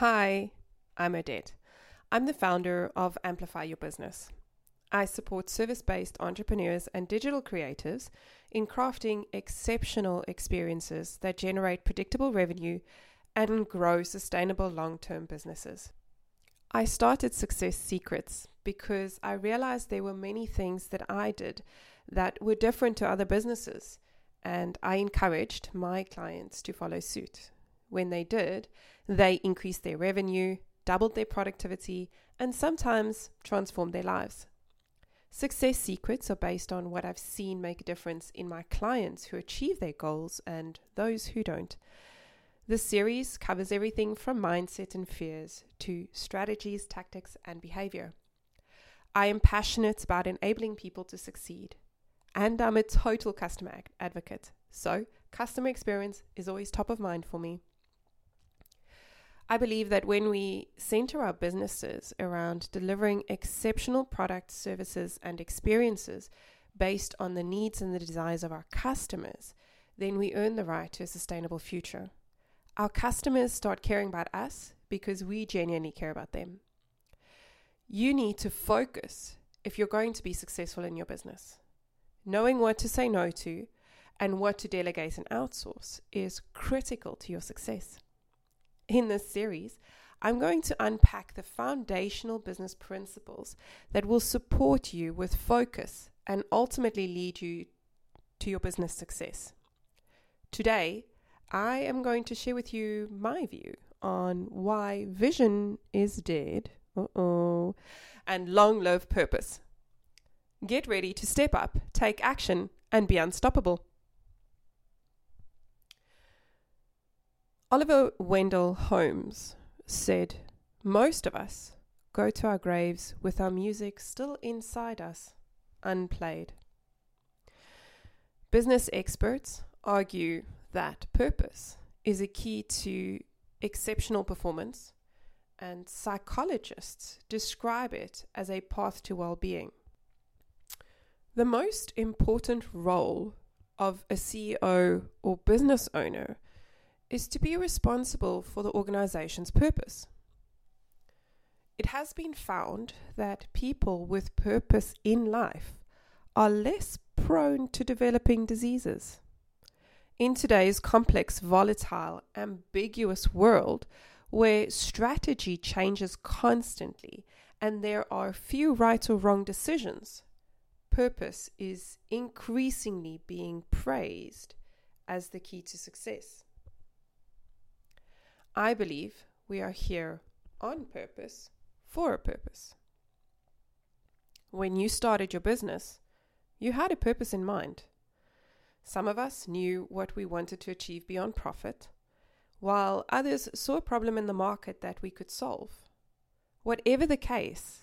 Hi, I'm Odette. I'm the founder of Amplify Your Business. I support service based entrepreneurs and digital creatives in crafting exceptional experiences that generate predictable revenue and grow sustainable long term businesses. I started Success Secrets because I realized there were many things that I did that were different to other businesses, and I encouraged my clients to follow suit. When they did, they increased their revenue, doubled their productivity, and sometimes transformed their lives. Success secrets are based on what I've seen make a difference in my clients who achieve their goals and those who don't. This series covers everything from mindset and fears to strategies, tactics, and behavior. I am passionate about enabling people to succeed, and I'm a total customer advocate. So, customer experience is always top of mind for me. I believe that when we center our businesses around delivering exceptional products, services, and experiences based on the needs and the desires of our customers, then we earn the right to a sustainable future. Our customers start caring about us because we genuinely care about them. You need to focus if you're going to be successful in your business. Knowing what to say no to and what to delegate and outsource is critical to your success. In this series, I'm going to unpack the foundational business principles that will support you with focus and ultimately lead you to your business success. Today, I am going to share with you my view on why vision is dead uh-oh, and long live purpose. Get ready to step up, take action, and be unstoppable. Oliver Wendell Holmes said, Most of us go to our graves with our music still inside us, unplayed. Business experts argue that purpose is a key to exceptional performance, and psychologists describe it as a path to well being. The most important role of a CEO or business owner is to be responsible for the organization's purpose. It has been found that people with purpose in life are less prone to developing diseases. In today's complex, volatile, ambiguous world, where strategy changes constantly and there are few right or wrong decisions, purpose is increasingly being praised as the key to success. I believe we are here on purpose for a purpose. When you started your business, you had a purpose in mind. Some of us knew what we wanted to achieve beyond profit, while others saw a problem in the market that we could solve. Whatever the case,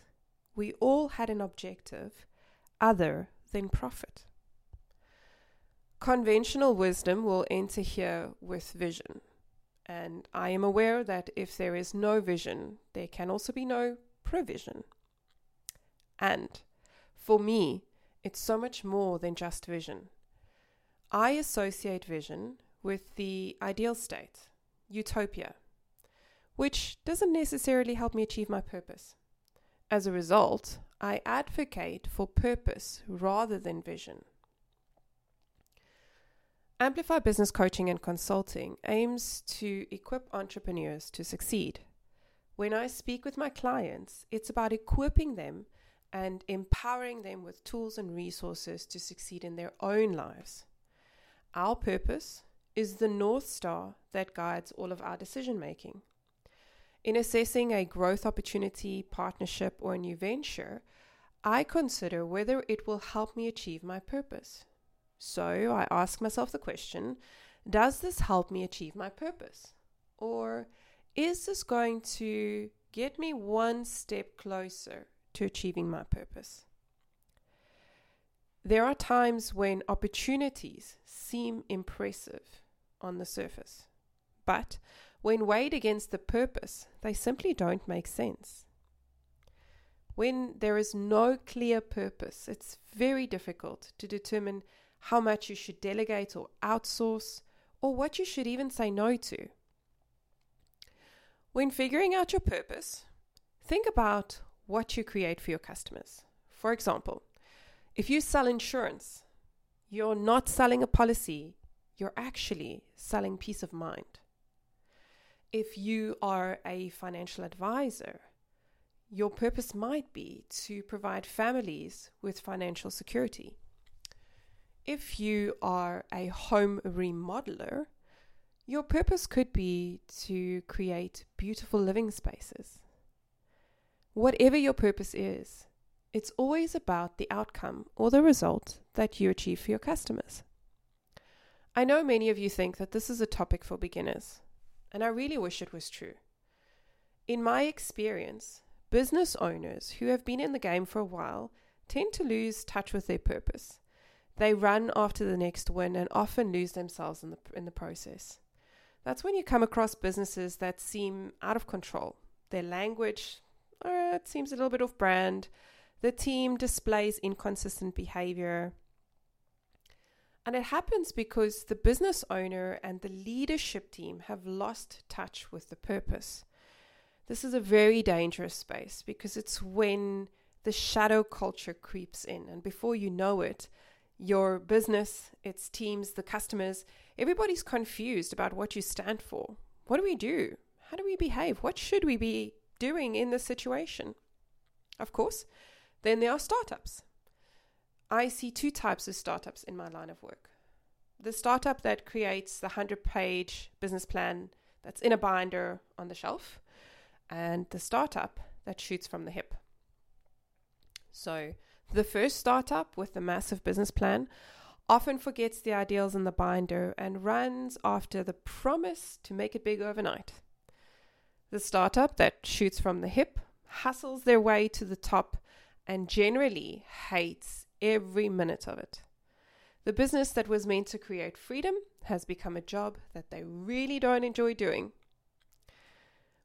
we all had an objective other than profit. Conventional wisdom will enter here with vision. And I am aware that if there is no vision, there can also be no provision. And for me, it's so much more than just vision. I associate vision with the ideal state, utopia, which doesn't necessarily help me achieve my purpose. As a result, I advocate for purpose rather than vision. Amplify Business Coaching and Consulting aims to equip entrepreneurs to succeed. When I speak with my clients, it's about equipping them and empowering them with tools and resources to succeed in their own lives. Our purpose is the North Star that guides all of our decision making. In assessing a growth opportunity, partnership, or a new venture, I consider whether it will help me achieve my purpose. So I ask myself the question Does this help me achieve my purpose? Or is this going to get me one step closer to achieving my purpose? There are times when opportunities seem impressive on the surface, but when weighed against the purpose, they simply don't make sense. When there is no clear purpose, it's very difficult to determine how much you should delegate or outsource, or what you should even say no to. When figuring out your purpose, think about what you create for your customers. For example, if you sell insurance, you're not selling a policy, you're actually selling peace of mind. If you are a financial advisor, your purpose might be to provide families with financial security. If you are a home remodeler, your purpose could be to create beautiful living spaces. Whatever your purpose is, it's always about the outcome or the result that you achieve for your customers. I know many of you think that this is a topic for beginners, and I really wish it was true. In my experience, business owners who have been in the game for a while tend to lose touch with their purpose. They run after the next win and often lose themselves in the, in the process. That's when you come across businesses that seem out of control. Their language uh, it seems a little bit off brand. The team displays inconsistent behavior. And it happens because the business owner and the leadership team have lost touch with the purpose. This is a very dangerous space because it's when the shadow culture creeps in. And before you know it, your business, its teams, the customers, everybody's confused about what you stand for. What do we do? How do we behave? What should we be doing in this situation? Of course, then there are startups. I see two types of startups in my line of work. The startup that creates the 100 page business plan that's in a binder on the shelf, and the startup that shoots from the hip. So, the first startup with the massive business plan often forgets the ideals in the binder and runs after the promise to make it big overnight. The startup that shoots from the hip hustles their way to the top and generally hates every minute of it. The business that was meant to create freedom has become a job that they really don't enjoy doing.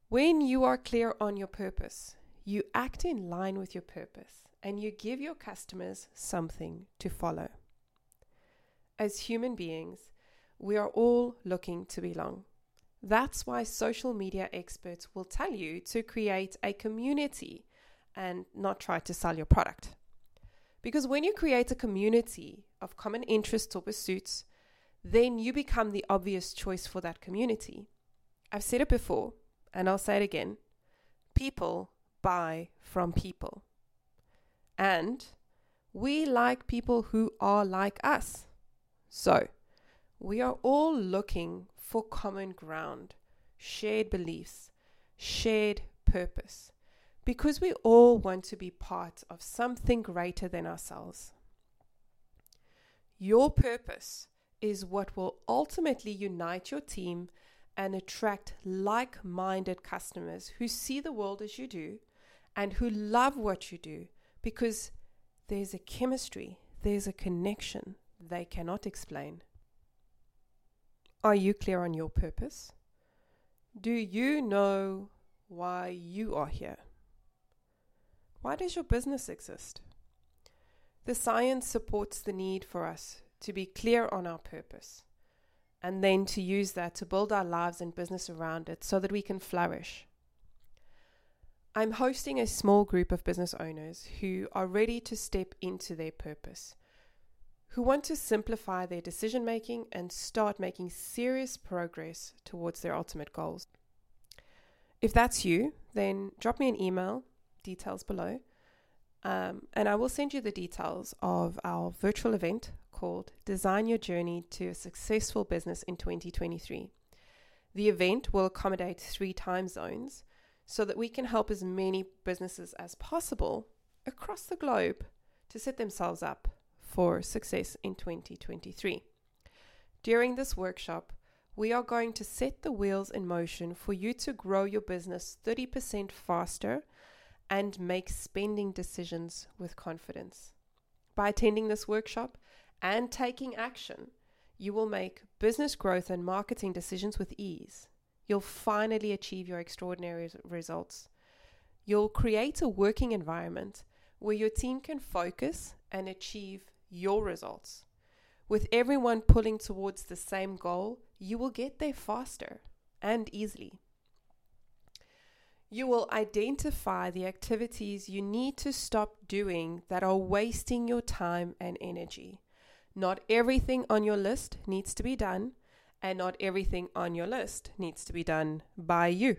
When you are clear on your purpose, you act in line with your purpose and you give your customers something to follow. As human beings, we are all looking to belong. That's why social media experts will tell you to create a community and not try to sell your product. Because when you create a community of common interests or pursuits, then you become the obvious choice for that community. I've said it before, and I'll say it again people buy from people. And we like people who are like us. So, we are all looking for common ground, shared beliefs, shared purpose, because we all want to be part of something greater than ourselves. Your purpose is what will ultimately unite your team and attract like minded customers who see the world as you do and who love what you do because there's a chemistry, there's a connection they cannot explain. Are you clear on your purpose? Do you know why you are here? Why does your business exist? The science supports the need for us to be clear on our purpose and then to use that to build our lives and business around it so that we can flourish. I'm hosting a small group of business owners who are ready to step into their purpose who want to simplify their decision making and start making serious progress towards their ultimate goals. If that's you, then drop me an email, details below, um, and I will send you the details of our virtual event called Design Your Journey to a Successful Business in 2023. The event will accommodate three time zones so that we can help as many businesses as possible across the globe to set themselves up for success in 2023. During this workshop, we are going to set the wheels in motion for you to grow your business 30% faster and make spending decisions with confidence. By attending this workshop and taking action, you will make business growth and marketing decisions with ease. You'll finally achieve your extraordinary results. You'll create a working environment where your team can focus and achieve your results. With everyone pulling towards the same goal, you will get there faster and easily. You will identify the activities you need to stop doing that are wasting your time and energy. Not everything on your list needs to be done, and not everything on your list needs to be done by you.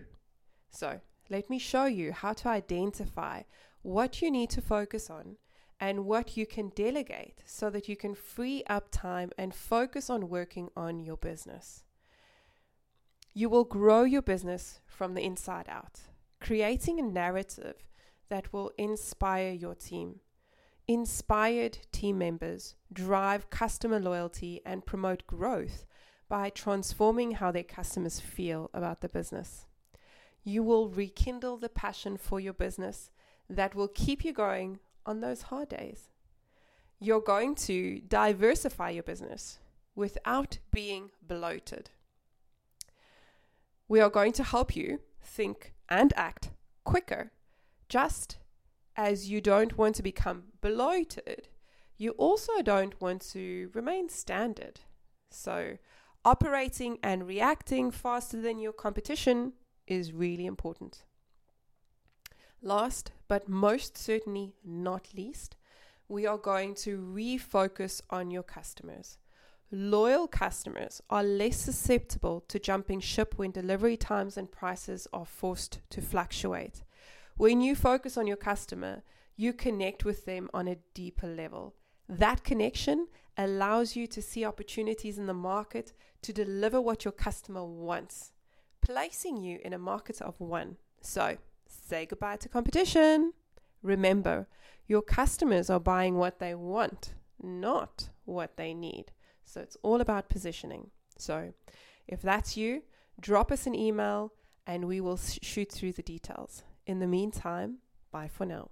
So, let me show you how to identify what you need to focus on and what you can delegate so that you can free up time and focus on working on your business. You will grow your business from the inside out, creating a narrative that will inspire your team. Inspired team members drive customer loyalty and promote growth by transforming how their customers feel about the business. You will rekindle the passion for your business that will keep you going on those hard days. You're going to diversify your business without being bloated. We are going to help you think and act quicker. Just as you don't want to become bloated, you also don't want to remain standard. So, operating and reacting faster than your competition is really important. Last, but most certainly not least, we are going to refocus on your customers. Loyal customers are less susceptible to jumping ship when delivery times and prices are forced to fluctuate. When you focus on your customer, you connect with them on a deeper level. That connection allows you to see opportunities in the market to deliver what your customer wants, placing you in a market of one. So, say goodbye to competition. Remember, your customers are buying what they want, not what they need. So it's all about positioning. So if that's you, drop us an email and we will sh- shoot through the details. In the meantime, bye for now.